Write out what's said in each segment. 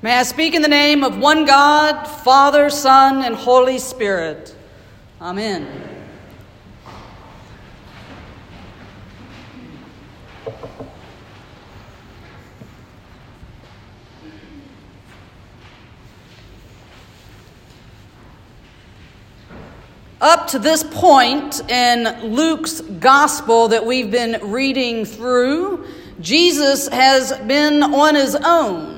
May I speak in the name of one God, Father, Son, and Holy Spirit. Amen. Up to this point in Luke's gospel that we've been reading through, Jesus has been on his own.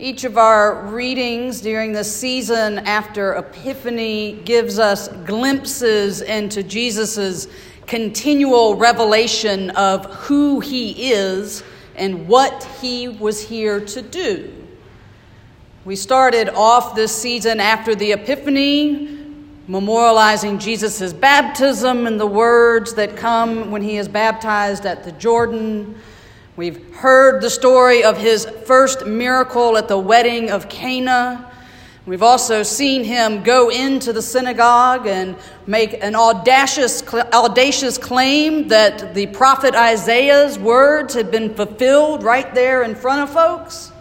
Each of our readings during the season after Epiphany gives us glimpses into Jesus' continual revelation of who he is and what he was here to do. We started off this season after the Epiphany memorializing Jesus' baptism and the words that come when he is baptized at the Jordan. We've heard the story of his first miracle at the wedding of Cana. We've also seen him go into the synagogue and make an audacious, audacious claim that the prophet Isaiah's words had been fulfilled right there in front of folks.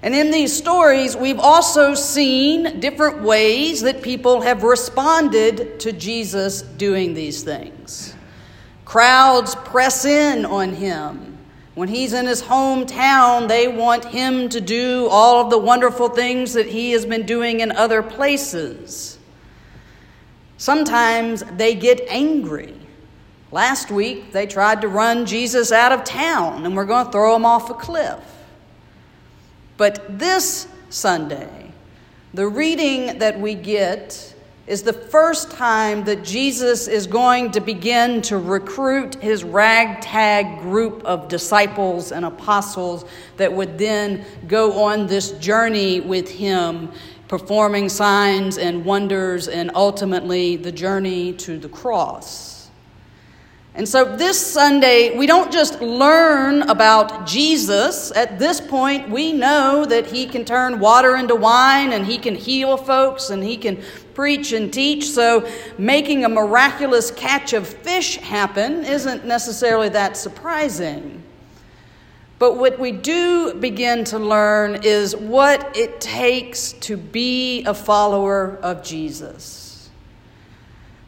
And in these stories, we've also seen different ways that people have responded to Jesus doing these things. Crowds press in on him. When he's in his hometown, they want him to do all of the wonderful things that he has been doing in other places. Sometimes they get angry. Last week, they tried to run Jesus out of town, and we're going to throw him off a cliff. But this Sunday, the reading that we get is the first time that Jesus is going to begin to recruit his ragtag group of disciples and apostles that would then go on this journey with him, performing signs and wonders, and ultimately the journey to the cross. And so this Sunday, we don't just learn about Jesus. At this point, we know that he can turn water into wine and he can heal folks and he can preach and teach. So making a miraculous catch of fish happen isn't necessarily that surprising. But what we do begin to learn is what it takes to be a follower of Jesus.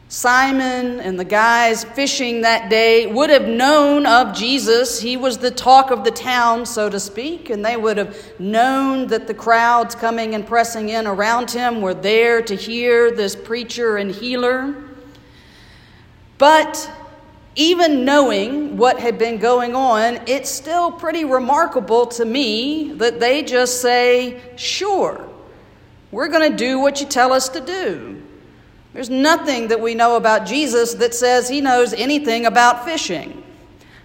Simon and the guys fishing that day would have known of Jesus. He was the talk of the town, so to speak, and they would have known that the crowds coming and pressing in around him were there to hear this preacher and healer. But even knowing what had been going on, it's still pretty remarkable to me that they just say, Sure, we're going to do what you tell us to do. There's nothing that we know about Jesus that says he knows anything about fishing.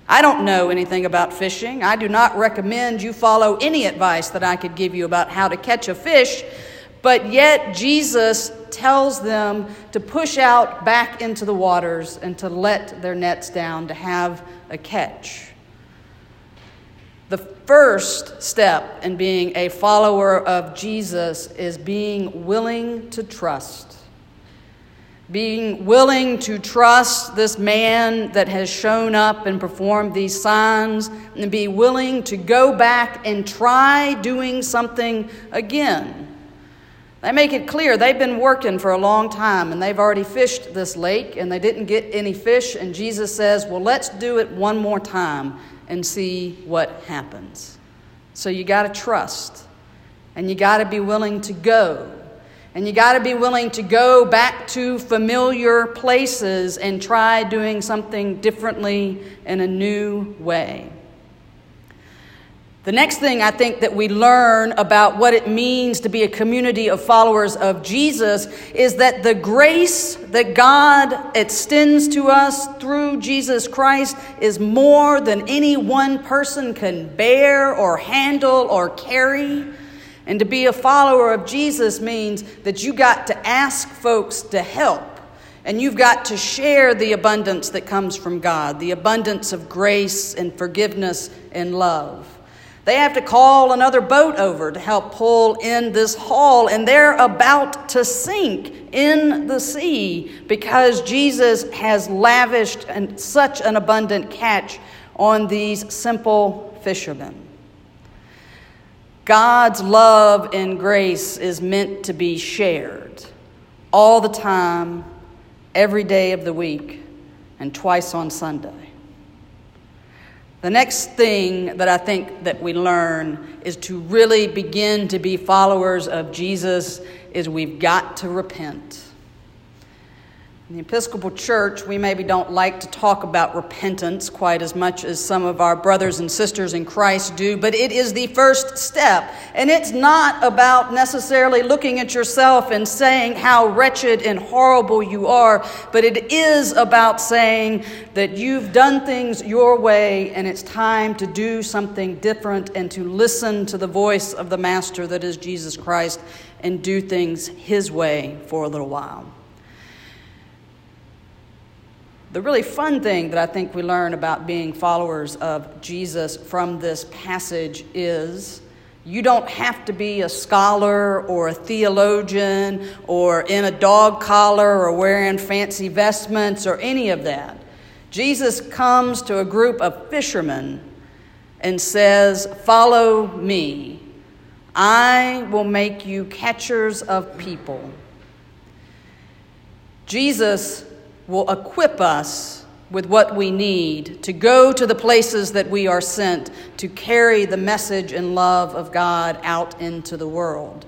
I don't know anything about fishing. I do not recommend you follow any advice that I could give you about how to catch a fish, but yet Jesus tells them to push out back into the waters and to let their nets down to have a catch. The first step in being a follower of Jesus is being willing to trust being willing to trust this man that has shown up and performed these signs, and be willing to go back and try doing something again. They make it clear they've been working for a long time and they've already fished this lake and they didn't get any fish. And Jesus says, Well, let's do it one more time and see what happens. So you got to trust and you got to be willing to go and you got to be willing to go back to familiar places and try doing something differently in a new way. The next thing I think that we learn about what it means to be a community of followers of Jesus is that the grace that God extends to us through Jesus Christ is more than any one person can bear or handle or carry. And to be a follower of Jesus means that you got to ask folks to help. And you've got to share the abundance that comes from God, the abundance of grace and forgiveness and love. They have to call another boat over to help pull in this haul, and they're about to sink in the sea because Jesus has lavished such an abundant catch on these simple fishermen. God's love and grace is meant to be shared all the time, every day of the week, and twice on Sunday. The next thing that I think that we learn is to really begin to be followers of Jesus is we've got to repent. In the Episcopal Church, we maybe don't like to talk about repentance quite as much as some of our brothers and sisters in Christ do, but it is the first step. And it's not about necessarily looking at yourself and saying how wretched and horrible you are, but it is about saying that you've done things your way and it's time to do something different and to listen to the voice of the Master that is Jesus Christ and do things His way for a little while. The really fun thing that I think we learn about being followers of Jesus from this passage is you don't have to be a scholar or a theologian or in a dog collar or wearing fancy vestments or any of that. Jesus comes to a group of fishermen and says, Follow me. I will make you catchers of people. Jesus will equip us with what we need to go to the places that we are sent to carry the message and love of God out into the world.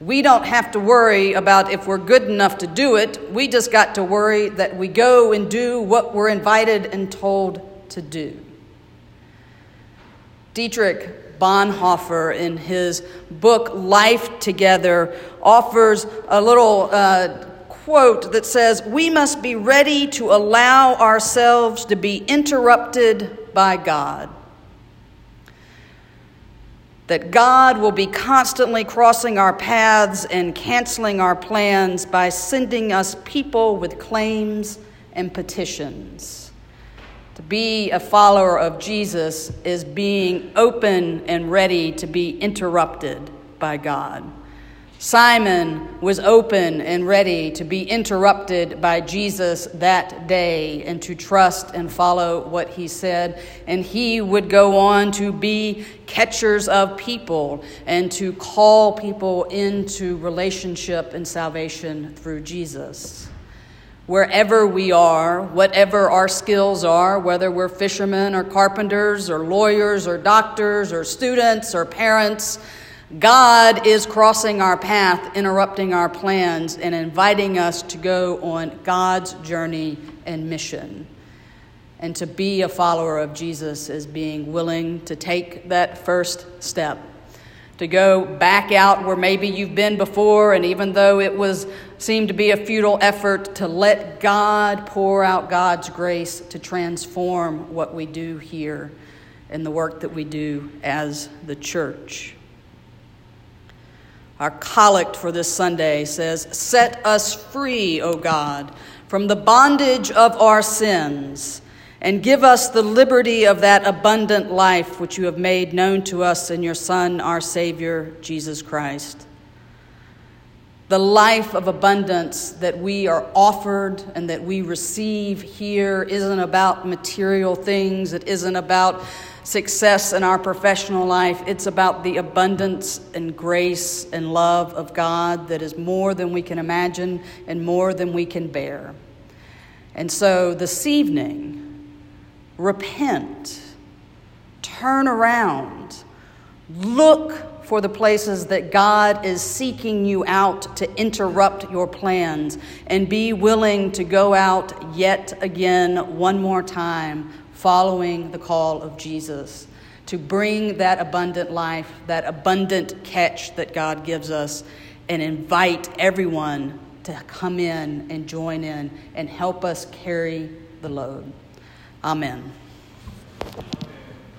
We don't have to worry about if we're good enough to do it. We just got to worry that we go and do what we're invited and told to do. Dietrich Bonhoeffer, in his book Life Together, offers a little uh, quote that says, We must be ready to allow ourselves to be interrupted by God. That God will be constantly crossing our paths and canceling our plans by sending us people with claims and petitions. To be a follower of Jesus is being open and ready to be interrupted by God. Simon was open and ready to be interrupted by Jesus that day and to trust and follow what he said. And he would go on to be catchers of people and to call people into relationship and salvation through Jesus. Wherever we are, whatever our skills are, whether we're fishermen or carpenters or lawyers or doctors or students or parents, God is crossing our path, interrupting our plans, and inviting us to go on God's journey and mission. And to be a follower of Jesus is being willing to take that first step, to go back out where maybe you've been before, and even though it was seemed to be a futile effort, to let God pour out God's grace to transform what we do here and the work that we do as the church. Our collect for this Sunday says, Set us free, O God, from the bondage of our sins, and give us the liberty of that abundant life which you have made known to us in your Son, our Savior, Jesus Christ. The life of abundance that we are offered and that we receive here isn't about material things, it isn't about success in our professional life. It's about the abundance and grace and love of God that is more than we can imagine and more than we can bear. And so this evening, repent, turn around, look for the places that God is seeking you out to interrupt your plans, and be willing to go out yet again, one more time, following the call of Jesus to bring that abundant life, that abundant catch that God gives us, and invite everyone to come in and join in and help us carry the load. Amen.